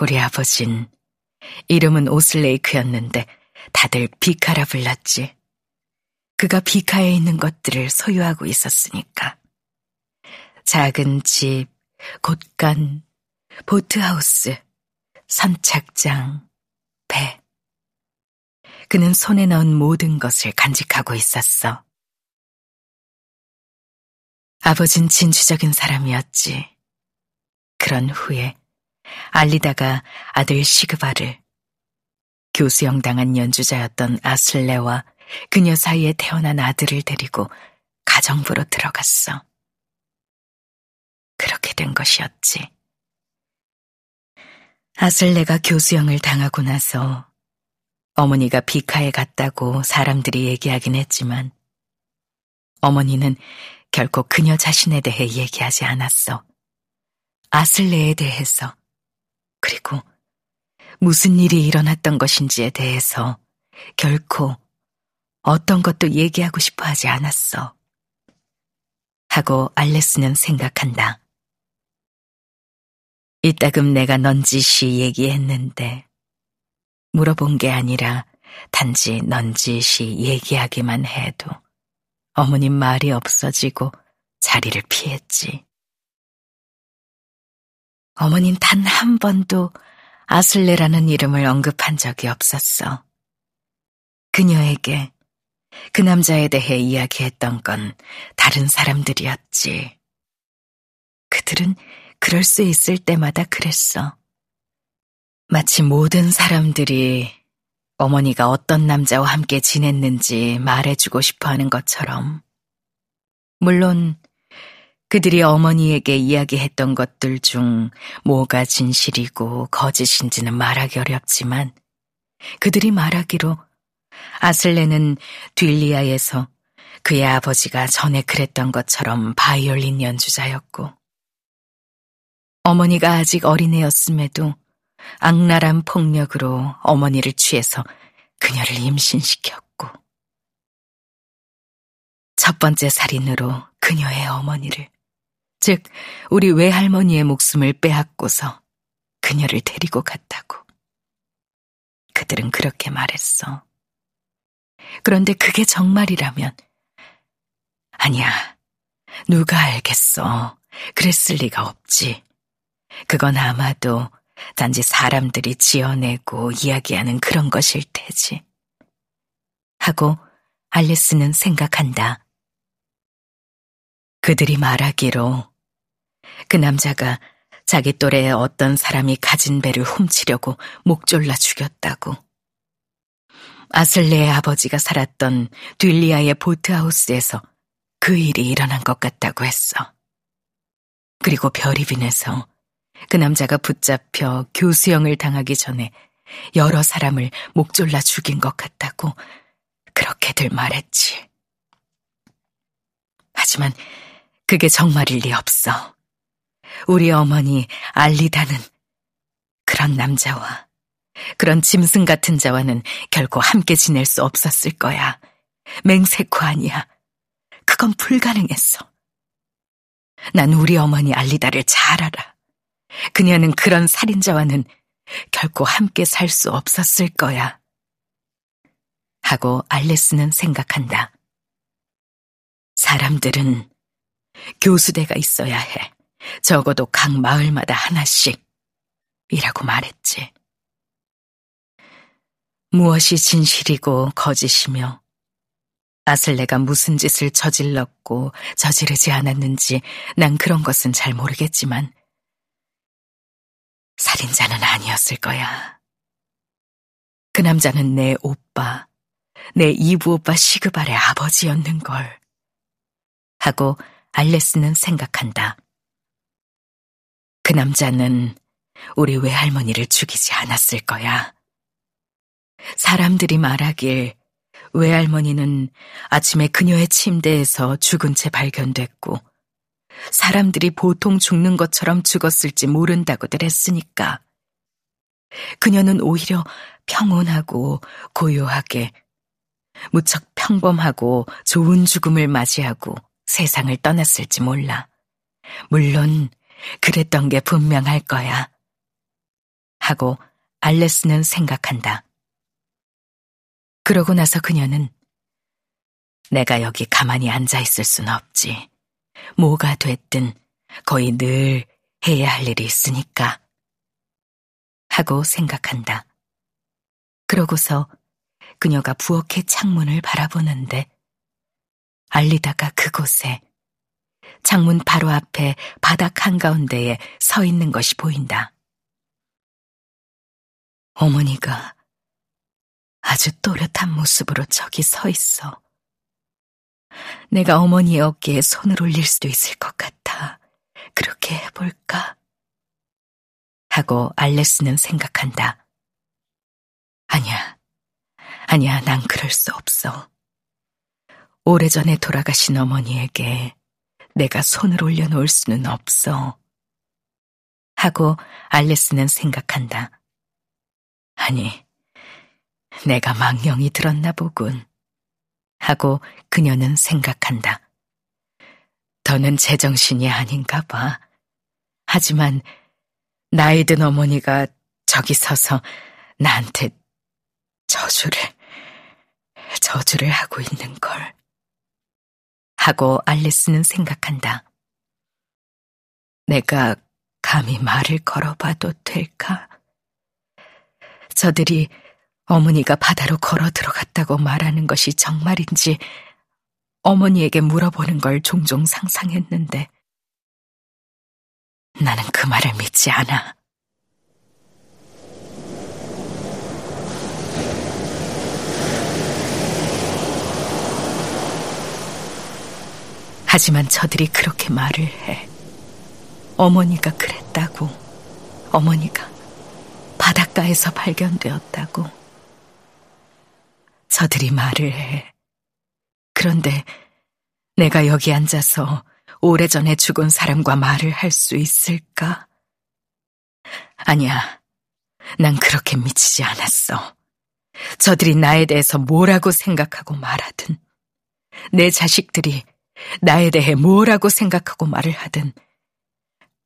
우리 아버진 이름은 오슬레이크였는데 다들 비카라 불렀지. 그가 비카에 있는 것들을 소유하고 있었으니까. 작은 집, 곳간, 보트하우스, 선착장, 배. 그는 손에 넣은 모든 것을 간직하고 있었어. 아버진 진취적인 사람이었지. 그런 후에 알리다가 아들 시그바를 교수형 당한 연주자였던 아슬레와 그녀 사이에 태어난 아들을 데리고 가정부로 들어갔어. 그렇게 된 것이었지. 아슬레가 교수형을 당하고 나서 어머니가 비카에 갔다고 사람들이 얘기하긴 했지만 어머니는 결코 그녀 자신에 대해 얘기하지 않았어. 아슬레에 대해서 그리고 무슨 일이 일어났던 것인지에 대해서 결코 어떤 것도 얘기하고 싶어 하지 않았어. 하고 알레스는 생각한다. 이따금 내가 넌지시 얘기했는데 물어본 게 아니라 단지 넌지시 얘기하기만 해도 어머님 말이 없어지고 자리를 피했지. 어머닌 단 한 번도 아슬레라는 이름을 언급한 적이 없었어. 그녀에게 그 남자에 대해 이야기했던 건 다른 사람들이었지. 그들은 그럴 수 있을 때마다 그랬어. 마치 모든 사람들이 어머니가 어떤 남자와 함께 지냈는지 말해주고 싶어 하는 것처럼. 물론 그들이 어머니에게 이야기했던 것들 중 뭐가 진실이고 거짓인지는 말하기 어렵지만 그들이 말하기로 아슬레는 딜리아에서 그의 아버지가 전에 그랬던 것처럼 바이올린 연주자였고 어머니가 아직 어린애였음에도 악랄한 폭력으로 어머니를 취해서 그녀를 임신시켰고 첫 번째 살인으로 그녀의 어머니를 즉 우리 외할머니의 목숨을 빼앗고서 그녀를 데리고 갔다고. 그들은 그렇게 말했어. 그런데 그게 정말이라면 아니야. 누가 알겠어. 그랬을 리가 없지. 그건 아마도 단지 사람들이 지어내고 이야기하는 그런 것일 테지. 하고 알리스는 생각한다. 그들이 말하기로 그 남자가 자기 또래의 어떤 사람이 가진 배를 훔치려고 목 졸라 죽였다고. 아슬레의 아버지가 살았던 듈리아의 보트하우스에서 그 일이 일어난 것 같다고 했어. 그리고 별이빈에서 그 남자가 붙잡혀 교수형을 당하기 전에 여러 사람을 목 졸라 죽인 것 같다고 그렇게들 말했지. 하지만 그게 정말일 리 없어. 우리 어머니 알리다는 그런 남자와 그런 짐승 같은 자와는 결코 함께 지낼 수 없었을 거야. 맹세코 아니야. 그건 불가능했어. 난 우리 어머니 알리다를 잘 알아. 그녀는 그런 살인자와는 결코 함께 살 수 없었을 거야. 하고 알레스는 생각한다. 사람들은 교수대가 있어야 해. 적어도 각 마을마다 하나씩. 이라고 말했지. 무엇이 진실이고 거짓이며 아슬레가 무슨 짓을 저질렀고 저지르지 않았는지 난 그런 것은 잘 모르겠지만 살인자는 아니었을 거야. 그 남자는 내 오빠, 내 이부 오빠 시그발의 아버지였는 걸. 하고 알레스는 생각한다. 그 남자는 우리 외할머니를 죽이지 않았을 거야. 사람들이 말하길 외할머니는 아침에 그녀의 침대에서 죽은 채 발견됐고 사람들이 보통 죽는 것처럼 죽었을지 모른다고들 했으니까. 그녀는 오히려 평온하고 고요하게 무척 평범하고 좋은 죽음을 맞이하고 세상을 떠났을지 몰라. 물론 그랬던 게 분명할 거야. 하고 알레스는 생각한다. 그러고 나서 그녀는 내가 여기 가만히 앉아 있을 순 없지. 뭐가 됐든 거의 늘 해야 할 일이 있으니까. 하고 생각한다. 그러고서 그녀가 부엌의 창문을 바라보는데 알리다가 그곳에 창문 바로 앞에 바닥 한가운데에 서 있는 것이 보인다. 어머니가 아주 또렷한 모습으로 저기 서 있어. 내가 어머니의 어깨에 손을 올릴 수도 있을 것 같아. 그렇게 해볼까? 하고 알레스는 생각한다. 아니야. 아니야, 난 그럴 수 없어. 오래전에 돌아가신 어머니에게 내가 손을 올려놓을 수는 없어. 하고 알레스는 생각한다. 아니, 내가 망령이 들었나 보군. 하고 그녀는 생각한다. 더는 제정신이 아닌가 봐. 하지만 나이 든 어머니가 저기 서서 나한테 저주를, 저주를 하고 있는 걸. 하고 알리스는 생각한다. 내가 감히 말을 걸어봐도 될까? 저들이 어머니가 바다로 걸어 들어갔다고 말하는 것이 정말인지 어머니에게 물어보는 걸 종종 상상했는데 나는 그 말을 믿지 않아. 하지만 저들이 그렇게 말을 해. 어머니가 그랬다고. 어머니가 바닷가에서 발견되었다고. 저들이 말을 해. 그런데 내가 여기 앉아서 오래전에 죽은 사람과 말을 할 수 있을까? 아니야. 난 그렇게 미치지 않았어. 저들이 나에 대해서 뭐라고 생각하고 말하든, 내 자식들이 나에 대해 뭐라고 생각하고 말을 하든,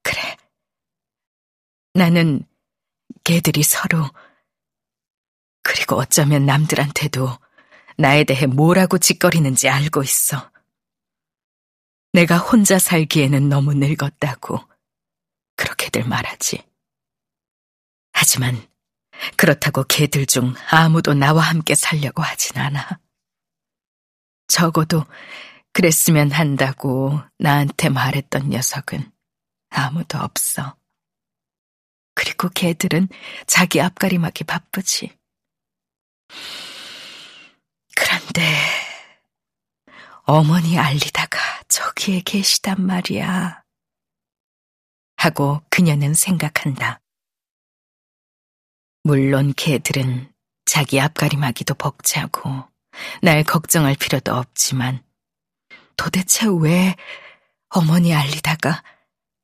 그래. 나는 개들이 서로, 그리고 어쩌면 남들한테도 나에 대해 뭐라고 짓거리는지 알고 있어. 내가 혼자 살기에는 너무 늙었다고 그렇게들 말하지. 하지만 그렇다고 개들 중 아무도 나와 함께 살려고 하진 않아. 적어도 그랬으면 한다고 나한테 말했던 녀석은 아무도 없어. 그리고 개들은 자기 앞가림하기 바쁘지. 그런데 어머니 알리다가 저기에 계시단 말이야. 하고 그녀는 생각한다. 물론 개들은 자기 앞가림하기도 벅차고 날 걱정할 필요도 없지만 도대체 왜 어머니 알리다가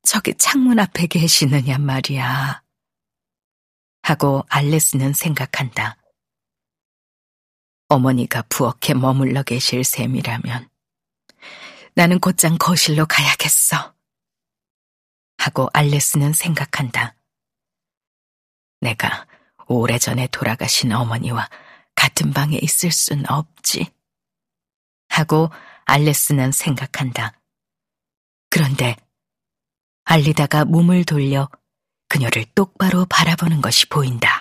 저기 창문 앞에 계시느냐 말이야. 하고 알레스는 생각한다. 어머니가 부엌에 머물러 계실 셈이라면 나는 곧장 거실로 가야겠어. 하고 알레스는 생각한다. 내가 오래전에 돌아가신 어머니와 같은 방에 있을 순 없지. 하고 알레스는 생각한다. 그런데 알리다가 몸을 돌려 그녀를 똑바로 바라보는 것이 보인다.